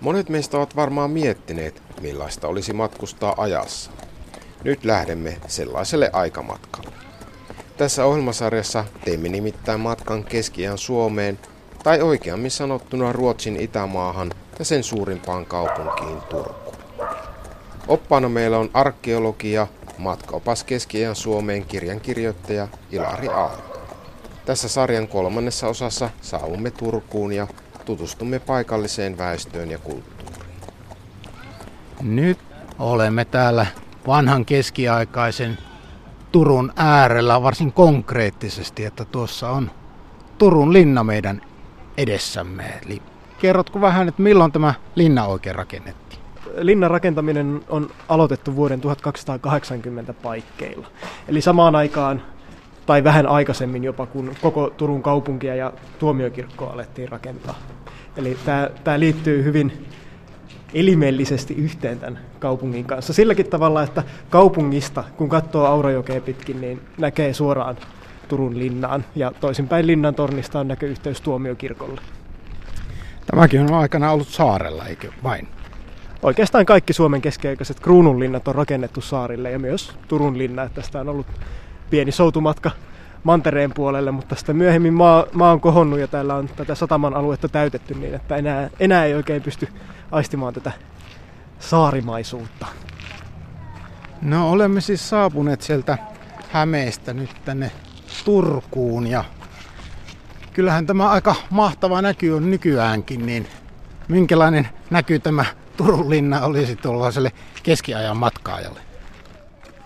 Monet meistä ovat varmaan miettineet, millaista olisi matkustaa ajassa. Nyt lähdemme sellaiselle aikamatkalle. Tässä ohjelmasarjassa teemme nimittäin matkan keskiään Suomeen, tai oikeammin sanottuna Ruotsin itämaahan ja sen suurimpaan kaupunkiin Turkuun. Oppaana meillä on arkeologia, matkaopas keskiään Suomeen kirjankirjoittaja Ilari Aalto. Tässä sarjan kolmannessa osassa saavumme Turkuun ja tutustumme paikalliseen väestöön ja kulttuuriin. Nyt olemme täällä vanhan keskiaikaisen Turun äärellä varsin konkreettisesti, että tuossa on Turun linna meidän edessämme. Eli kerrotko vähän, että milloin tämä linna oikein rakennettiin? Linnan rakentaminen on aloitettu vuoden 1280 paikkeilla. Eli samaan aikaan, tai vähän aikaisemmin jopa, kun koko Turun kaupunkia ja tuomiokirkkoa alettiin rakentaa. Eli tämä liittyy hyvin elimellisesti yhteen tämän kaupungin kanssa. Silläkin tavalla, että kaupungista, kun katsoo Aurajokea pitkin, niin näkee suoraan Turun linnaan ja toisinpäin linnan tornista on näköyhteys tuomiokirkolle. Tämäkin on aikana ollut saarella, eikö vain? Oikeastaan kaikki Suomen keskeikaiset kruununlinnat on rakennettu saarille ja myös Turun linna. Tästä on ollut pieni soutumatka mantereen puolelle, mutta sitten myöhemmin maa, maa on kohonnut ja täällä on tätä sataman aluetta täytetty niin, että enää, enää ei oikein pysty aistimaan tätä saarimaisuutta. No olemme siis saapuneet sieltä Hämeestä nyt tänne Turkuun ja kyllähän tämä aika mahtava näky on nykyäänkin, niin minkälainen näky tämä Turun linna olisi tuollaiselle keskiajan matkaajalle?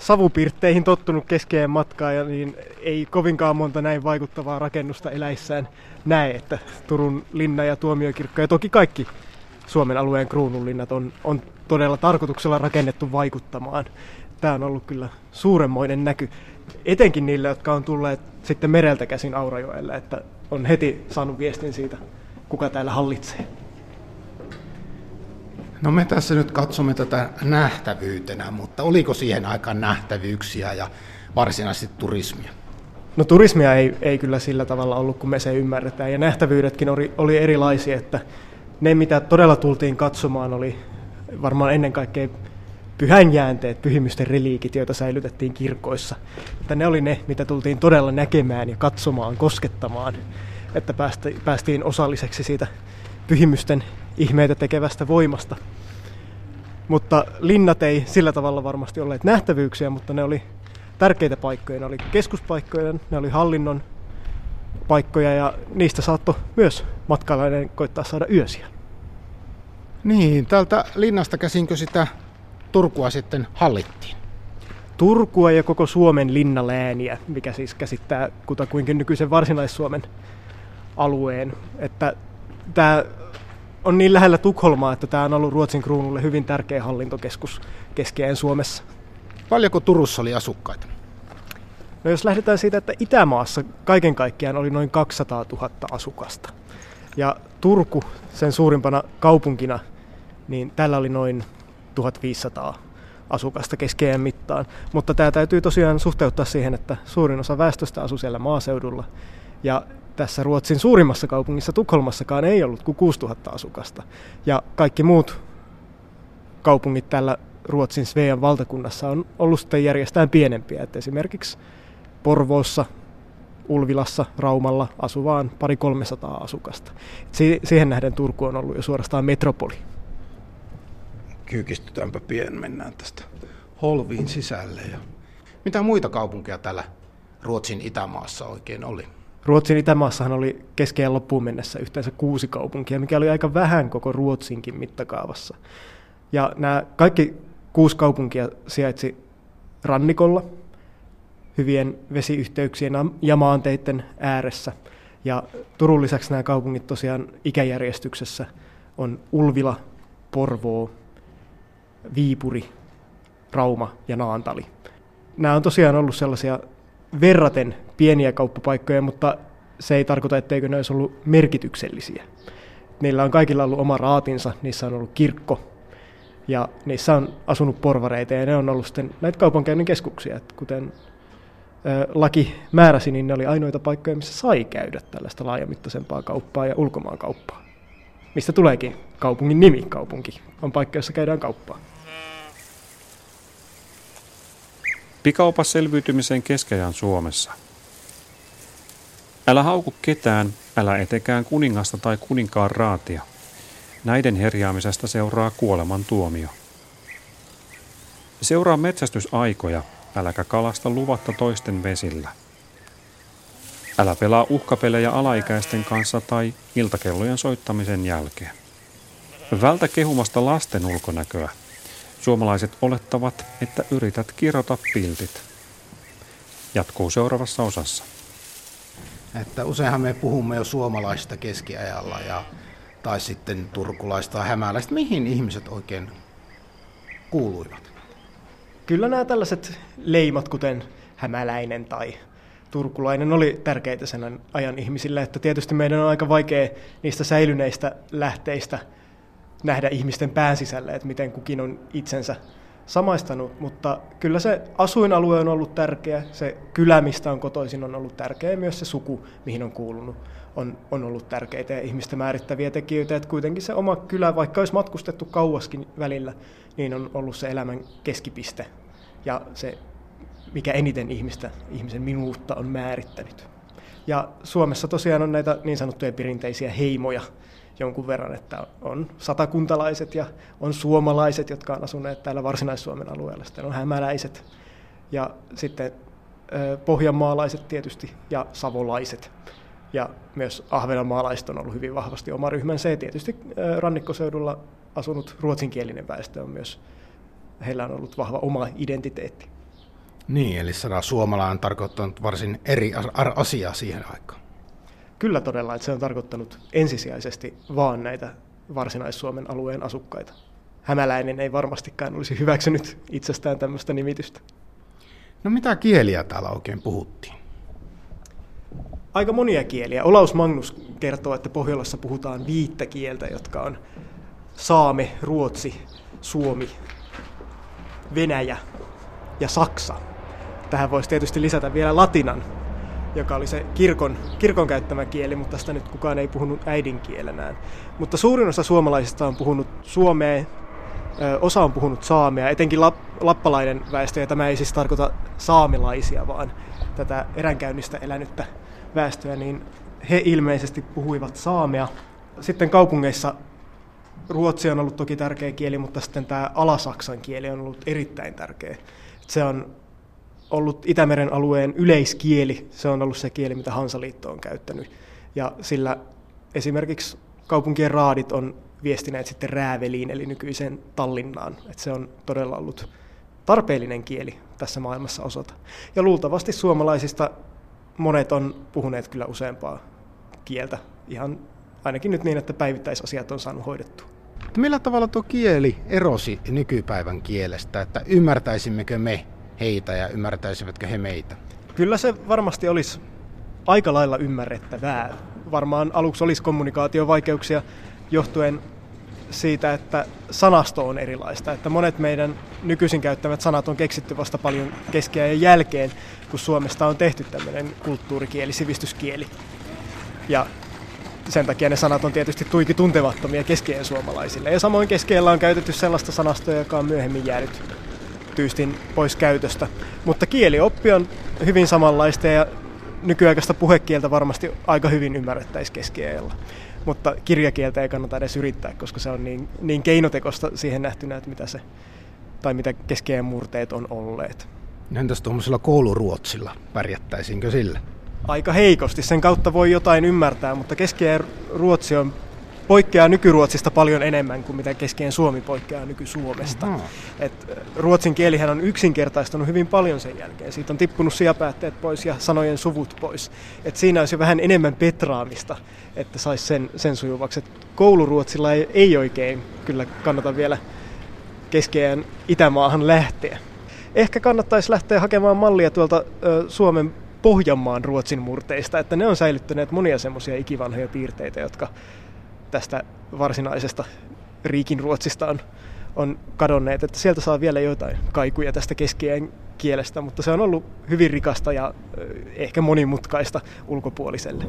Savupirtteihin tottunut keskeen matkaaja, niin ei kovinkaan monta näin vaikuttavaa rakennusta eläissään näe, että Turun linna ja tuomiokirkko ja toki kaikki Suomen alueen kruununlinnat on, on todella tarkoituksella rakennettu vaikuttamaan. Tämä on ollut kyllä suuremmoinen näky, etenkin niille, jotka on tulleet sitten mereltä käsin Aurajoelle, että on heti saanut viestin siitä, kuka täällä hallitsee. No me tässä nyt katsomme tätä nähtävyytenä, mutta oliko siihen aikaan nähtävyyksiä ja varsinaisesti turismia? No turismia ei, ei kyllä sillä tavalla ollut, kun me se ymmärretään. Ja nähtävyydetkin oli, oli erilaisia, että ne mitä todella tultiin katsomaan oli varmaan ennen kaikkea pyhänjäänteet, pyhimysten reliikit, joita säilytettiin kirkoissa. Että ne oli ne, mitä tultiin todella näkemään ja katsomaan, koskettamaan, että päästiin osalliseksi siitä pyhimysten ihmeitä tekevästä voimasta. Mutta linnat ei sillä tavalla varmasti olleet nähtävyyksiä, mutta ne oli tärkeitä paikkoja. Ne oli keskuspaikkoja, ne oli hallinnon paikkoja ja niistä saattoi myös matkailijoiden koittaa saada yösiä. Niin, täältä linnasta käsinkö sitä Turkua sitten hallittiin? Turkua ja koko Suomen linnalääniä, mikä siis käsittää kutakuinkin nykyisen Varsinais-Suomen alueen. Että tämä on niin lähellä Tukholmaa, että tämä on ollut Ruotsin kruunulle hyvin tärkeä hallintokeskus keskeen Suomessa. Paljonko Turussa oli asukkaita? No jos lähdetään siitä, että Itämaassa kaiken kaikkiaan oli noin 200 000 asukasta. Ja Turku sen suurimpana kaupunkina, niin tällä oli noin 1500 asukasta keskeen mittaan. Mutta tämä täytyy tosiaan suhteuttaa siihen, että suurin osa väestöstä asuu siellä maaseudulla. Ja tässä Ruotsin suurimmassa kaupungissa Tukholmassakaan ei ollut kuin 6000 asukasta. Ja kaikki muut kaupungit tällä Ruotsin Svean valtakunnassa on ollut sitten järjestään pienempiä. Et esimerkiksi Porvoossa, Ulvilassa, Raumalla asuvaan pari 300 asukasta. Si- siihen nähden Turku on ollut jo suorastaan metropoli. Kyykistytäänpä pien, mennään tästä holviin sisälle. Ja mitä muita kaupunkeja täällä Ruotsin Itämaassa oikein oli? Ruotsin Itämaassahan oli keskeen loppuun mennessä yhteensä kuusi kaupunkia, mikä oli aika vähän koko Ruotsinkin mittakaavassa. Ja nämä kaikki kuusi kaupunkia sijaitsi rannikolla, hyvien vesiyhteyksien ja maanteiden ääressä. Ja Turun lisäksi nämä kaupungit tosiaan ikäjärjestyksessä on Ulvila, Porvoo, Viipuri, Rauma ja Naantali. Nämä on tosiaan ollut sellaisia verraten pieniä kauppapaikkoja, mutta se ei tarkoita, etteikö ne olisi ollut merkityksellisiä. Niillä on kaikilla ollut oma raatinsa, niissä on ollut kirkko ja niissä on asunut porvareita ja ne on ollut sitten näitä kaupankäynnin keskuksia. Että kuten laki määräsi, niin ne oli ainoita paikkoja, missä sai käydä tällaista laajamittaisempaa kauppaa ja ulkomaankauppaa. mistä tuleekin kaupungin nimi. Kaupunki on paikka, jossa käydään kauppaa. Pikaupas selviytymiseen keskeään Suomessa. Älä hauku ketään, älä etekään kuningasta tai kuninkaan raatia. Näiden herjaamisesta seuraa kuoleman tuomio. Seuraa metsästysaikoja, äläkä kalasta luvatta toisten vesillä. Älä pelaa uhkapelejä alaikäisten kanssa tai iltakellojen soittamisen jälkeen. Vältä kehumasta lasten ulkonäköä. Suomalaiset olettavat, että yrität kirota piltit. Jatkuu seuraavassa osassa. Että useinhan me puhumme jo suomalaisista keskiajalla ja, tai sitten turkulaista ja hämäläistä. Mihin ihmiset oikein kuuluivat? Kyllä nämä tällaiset leimat, kuten hämäläinen tai turkulainen, oli tärkeitä sen ajan ihmisille. Että tietysti meidän on aika vaikea niistä säilyneistä lähteistä nähdä ihmisten pään sisälle, että miten kukin on itsensä samaistanut, mutta kyllä se asuinalue on ollut tärkeä, se kylä, mistä on kotoisin, on ollut tärkeä, ja myös se suku, mihin on kuulunut, on, on ollut tärkeitä ja ihmisten määrittäviä tekijöitä, että kuitenkin se oma kylä, vaikka olisi matkustettu kauaskin välillä, niin on ollut se elämän keskipiste ja se, mikä eniten ihmistä, ihmisen minuutta on määrittänyt. Ja Suomessa tosiaan on näitä niin sanottuja perinteisiä heimoja, jonkun verran, että on satakuntalaiset ja on suomalaiset, jotka on asuneet täällä Varsinais-Suomen alueella, sitten on hämäläiset ja sitten pohjanmaalaiset tietysti ja savolaiset. Ja myös ahvenanmaalaiset on ollut hyvin vahvasti oma ryhmänsä ja tietysti rannikkoseudulla asunut ruotsinkielinen väestö on myös, heillä on ollut vahva oma identiteetti. Niin, eli sana suomalainen tarkoittanut varsin eri asiaa siihen aikaan. Kyllä todella, että se on tarkoittanut ensisijaisesti vaan näitä Varsinais-Suomen alueen asukkaita. Hämäläinen ei varmastikaan olisi hyväksynyt itsestään tämmöistä nimitystä. No mitä kieliä täällä oikein puhuttiin? Aika monia kieliä. Olaus Magnus kertoo, että Pohjolassa puhutaan viittä kieltä, jotka on saame, ruotsi, suomi, venäjä ja saksa. Tähän voisi tietysti lisätä vielä latinan, joka oli se kirkon, kirkon käyttämä kieli, mutta sitä nyt kukaan ei puhunut äidinkielenään. Mutta suurin osa suomalaisista on puhunut suomea, osa on puhunut saamea, etenkin lapp- lappalainen väestö, ja tämä ei siis tarkoita saamelaisia, vaan tätä eränkäynnistä elänyttä väestöä, niin he ilmeisesti puhuivat saamea. Sitten kaupungeissa ruotsi on ollut toki tärkeä kieli, mutta sitten tämä alasaksan kieli on ollut erittäin tärkeä. Se on ollut Itämeren alueen yleiskieli. Se on ollut se kieli, mitä Hansaliitto on käyttänyt. Ja sillä esimerkiksi kaupunkien raadit on viestineet sitten Rääveliin, eli nykyiseen Tallinnaan. Että se on todella ollut tarpeellinen kieli tässä maailmassa osata. Ja luultavasti suomalaisista monet on puhuneet kyllä useampaa kieltä, ihan ainakin nyt niin, että päivittäisasiat on saanut hoidettua. Millä tavalla tuo kieli erosi nykypäivän kielestä, että ymmärtäisimmekö me heitä ja ymmärtäisivätkö he meitä? Kyllä se varmasti olisi aika lailla ymmärrettävää. Varmaan aluksi olisi kommunikaatiovaikeuksia johtuen siitä, että sanasto on erilaista. Että monet meidän nykyisin käyttämät sanat on keksitty vasta paljon keskiajan jälkeen, kun Suomesta on tehty tämmöinen kulttuurikieli, sivistyskieli. Ja sen takia ne sanat on tietysti tuiki tuntevattomia keskien suomalaisille. Ja samoin keskeellä on käytetty sellaista sanastoa, joka on myöhemmin jäänyt tyystin pois käytöstä. Mutta kielioppi on hyvin samanlaista ja nykyaikaista puhekieltä varmasti aika hyvin ymmärrettäisiin keskiajalla. Mutta kirjakieltä ei kannata edes yrittää, koska se on niin, niin keinotekosta siihen nähtynä, että mitä se tai mitä keskiajan murteet on olleet. Entäs tuommoisella kouluruotsilla, pärjättäisiinkö sillä? Aika heikosti, sen kautta voi jotain ymmärtää, mutta keskiajan ruotsi on poikkeaa nykyruotsista paljon enemmän kuin mitä keskien Suomi poikkeaa nyky-Suomesta. Et ruotsin kielihän on yksinkertaistunut hyvin paljon sen jälkeen. Siitä on tippunut sijapäätteet pois ja sanojen suvut pois. Et siinä olisi jo vähän enemmän petraamista, että saisi sen, sen sujuvaksi. Et kouluruotsilla ei, ei oikein kyllä kannata vielä keskeään Itämaahan lähteä. Ehkä kannattaisi lähteä hakemaan mallia tuolta ö, Suomen Pohjanmaan ruotsin murteista, että ne on säilyttäneet monia semmoisia ikivanhoja piirteitä, jotka tästä varsinaisesta Riikin Ruotsista on, on kadonneet, että sieltä saa vielä jotain kaikuja tästä keskiään kielestä, mutta se on ollut hyvin rikasta ja ehkä monimutkaista ulkopuoliselle.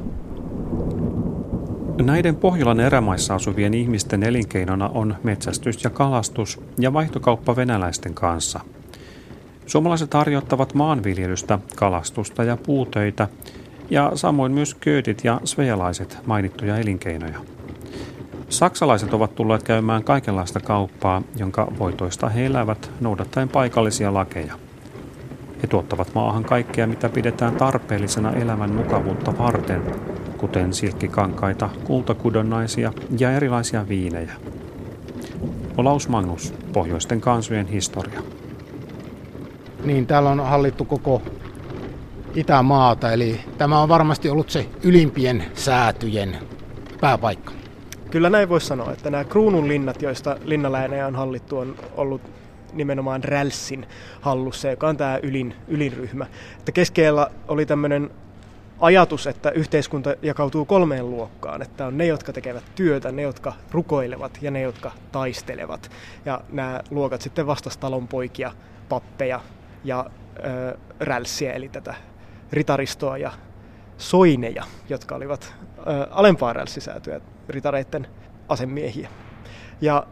Näiden Pohjolan erämaissa asuvien ihmisten elinkeinona on metsästys ja kalastus ja vaihtokauppa venäläisten kanssa. Suomalaiset harjoittavat maanviljelystä, kalastusta ja puutöitä ja samoin myös köötit ja svealaiset mainittuja elinkeinoja. Saksalaiset ovat tulleet käymään kaikenlaista kauppaa, jonka voitoista he elävät noudattaen paikallisia lakeja. He tuottavat maahan kaikkea, mitä pidetään tarpeellisena elämän mukavuutta varten, kuten silkkikankaita, kultakudonnaisia ja erilaisia viinejä. Olaus Magnus, Pohjoisten kansojen historia. Niin, täällä on hallittu koko Itämaata, eli tämä on varmasti ollut se ylimpien säätyjen pääpaikka. Kyllä näin voisi sanoa, että nämä kruunun linnat, joista linnaläänejä on hallittu, on ollut nimenomaan rälssin hallussa, joka on tämä ylin, ylinryhmä. Että keskellä oli tämmöinen ajatus, että yhteiskunta jakautuu kolmeen luokkaan. Että on ne, jotka tekevät työtä, ne, jotka rukoilevat ja ne, jotka taistelevat. Ja nämä luokat sitten vastas talonpoikia, pappeja ja ö, rälssiä, eli tätä ritaristoa ja soineja, jotka olivat ö, alempaa rälssisäätyä ritareiden asemiehiä. Ja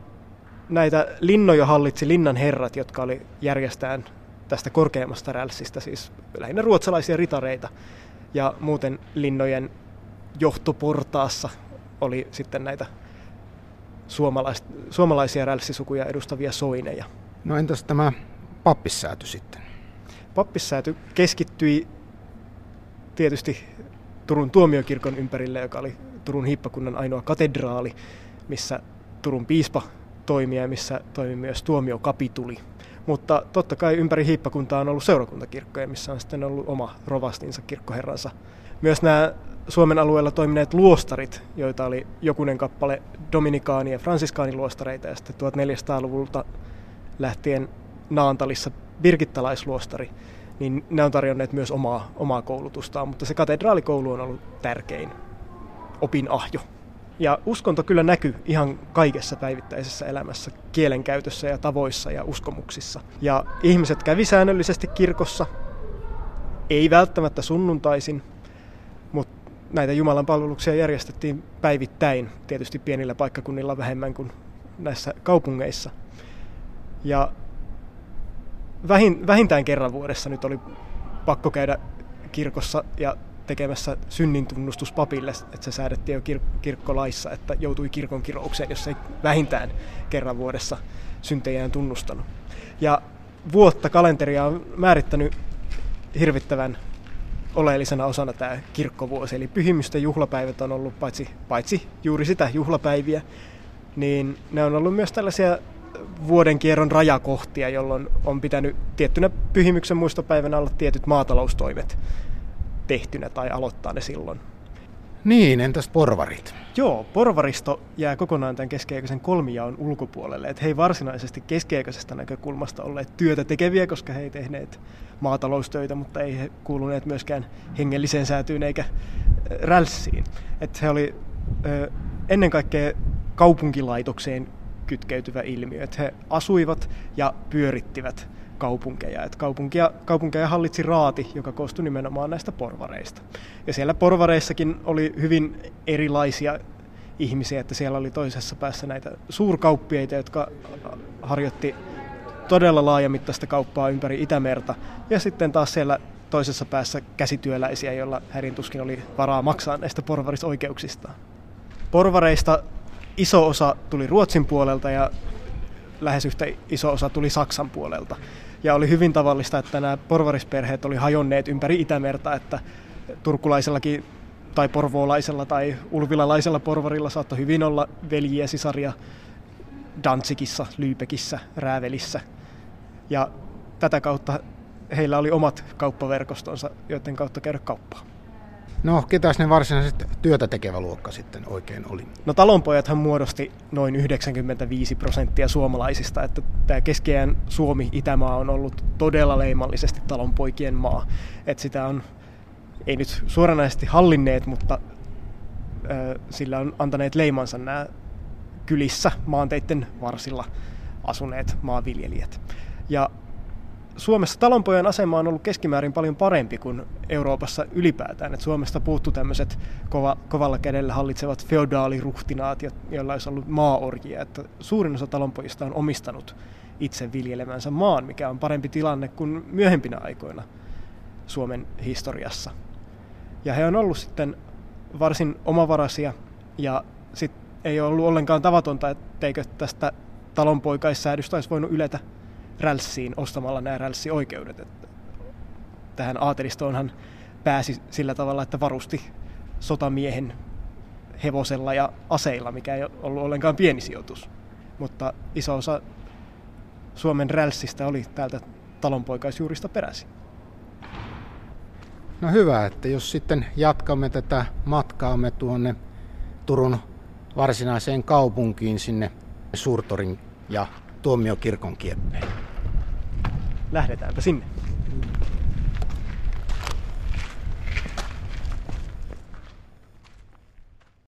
näitä linnoja hallitsi linnan herrat, jotka oli järjestään tästä korkeammasta rälssistä, siis lähinnä ruotsalaisia ritareita. Ja muuten linnojen johtoportaassa oli sitten näitä suomalais- suomalaisia rälssisukuja edustavia soineja. No entäs tämä pappissääty sitten? Pappissääty keskittyi tietysti Turun tuomiokirkon ympärille, joka oli Turun hiippakunnan ainoa katedraali, missä Turun piispa toimi ja missä toimi myös tuomiokapituli. Mutta totta kai ympäri hiippakuntaa on ollut seurakuntakirkkoja, missä on sitten ollut oma rovastinsa, kirkkoherransa. Myös nämä Suomen alueella toimineet luostarit, joita oli jokunen kappale dominikaani- ja fransiskaaniluostareita, ja sitten 1400-luvulta lähtien Naantalissa birgittalaisluostari, niin ne on tarjonneet myös omaa, omaa koulutustaan, mutta se katedraalikoulu on ollut tärkein opinahjo. Ja uskonto kyllä näkyy ihan kaikessa päivittäisessä elämässä, kielenkäytössä ja tavoissa ja uskomuksissa. Ja ihmiset kävi säännöllisesti kirkossa, ei välttämättä sunnuntaisin, mutta näitä Jumalan palveluksia järjestettiin päivittäin, tietysti pienillä paikkakunnilla vähemmän kuin näissä kaupungeissa. Ja vähintään kerran vuodessa nyt oli pakko käydä kirkossa ja tekemässä synnintunnustus papille, että se säädettiin jo kir- kirkkolaissa, että joutui kirkon kiroukseen, jos ei vähintään kerran vuodessa syntejään tunnustanut. Ja vuotta kalenteria on määrittänyt hirvittävän oleellisena osana tämä kirkkovuosi. Eli pyhimysten juhlapäivät on ollut paitsi, paitsi juuri sitä juhlapäiviä, niin ne on ollut myös tällaisia vuoden kierron rajakohtia, jolloin on pitänyt tiettynä pyhimyksen muistopäivänä olla tietyt maataloustoimet tehtynä tai aloittaa ne silloin. Niin, entäs porvarit? Joo, porvaristo jää kokonaan tämän keskiaikaisen kolmijaon ulkopuolelle. Että he ei varsinaisesti keskiaikaisesta näkökulmasta olleet työtä tekeviä, koska he ei tehneet maataloustöitä, mutta ei he kuuluneet myöskään hengelliseen säätyyn eikä rälssiin. Että he oli ö, ennen kaikkea kaupunkilaitokseen kytkeytyvä ilmiö. Että he asuivat ja pyörittivät kaupunkeja. Et kaupunkia, kaupunkeja hallitsi raati, joka koostui nimenomaan näistä porvareista. Ja siellä porvareissakin oli hyvin erilaisia ihmisiä, että siellä oli toisessa päässä näitä suurkauppiaita, jotka harjoitti todella laajamittaista kauppaa ympäri Itämerta. Ja sitten taas siellä toisessa päässä käsityöläisiä, joilla härin tuskin oli varaa maksaa näistä porvarisoikeuksistaan. Porvareista iso osa tuli Ruotsin puolelta ja lähes yhtä iso osa tuli Saksan puolelta. Ja oli hyvin tavallista, että nämä porvarisperheet oli hajonneet ympäri Itämerta, että turkulaisellakin tai porvoolaisella tai ulvilalaisella porvarilla saattoi hyvin olla veljiä, sisaria Danzigissa, Lyypekissä, Räävelissä. Ja tätä kautta heillä oli omat kauppaverkostonsa, joiden kautta käydä kauppaa. No, ketäs ne varsinaiset työtä tekevä luokka sitten oikein oli? No talonpojathan muodosti noin 95 prosenttia suomalaisista, että tämä keskeään Suomi, Itämaa on ollut todella leimallisesti talonpoikien maa. Että sitä on, ei nyt suoranaisesti hallinneet, mutta ö, sillä on antaneet leimansa nämä kylissä maanteiden varsilla asuneet maanviljelijät. Ja Suomessa talonpojan asema on ollut keskimäärin paljon parempi kuin Euroopassa ylipäätään. Et Suomesta puuttu tämmöiset kova, kovalla kädellä hallitsevat feodaaliruhtinaat, joilla olisi ollut maaorjia. Että suurin osa talonpojista on omistanut itse viljelemänsä maan, mikä on parempi tilanne kuin myöhempinä aikoina Suomen historiassa. Ja he on ollut sitten varsin omavaraisia ja sit ei ollut ollenkaan tavatonta, etteikö tästä talonpoikaissäädöstä olisi voinut yletä rälssiin ostamalla nämä rälssioikeudet. Että tähän aatelistoonhan pääsi sillä tavalla, että varusti sotamiehen hevosella ja aseilla, mikä ei ollut ollenkaan pieni sijoitus. Mutta iso osa Suomen rälssistä oli täältä talonpoikaisjuurista peräisin. No hyvä, että jos sitten jatkamme tätä matkaamme tuonne Turun varsinaiseen kaupunkiin sinne Suurtorin ja Tuomiokirkon kieppeen. Lähdetäänpä sinne.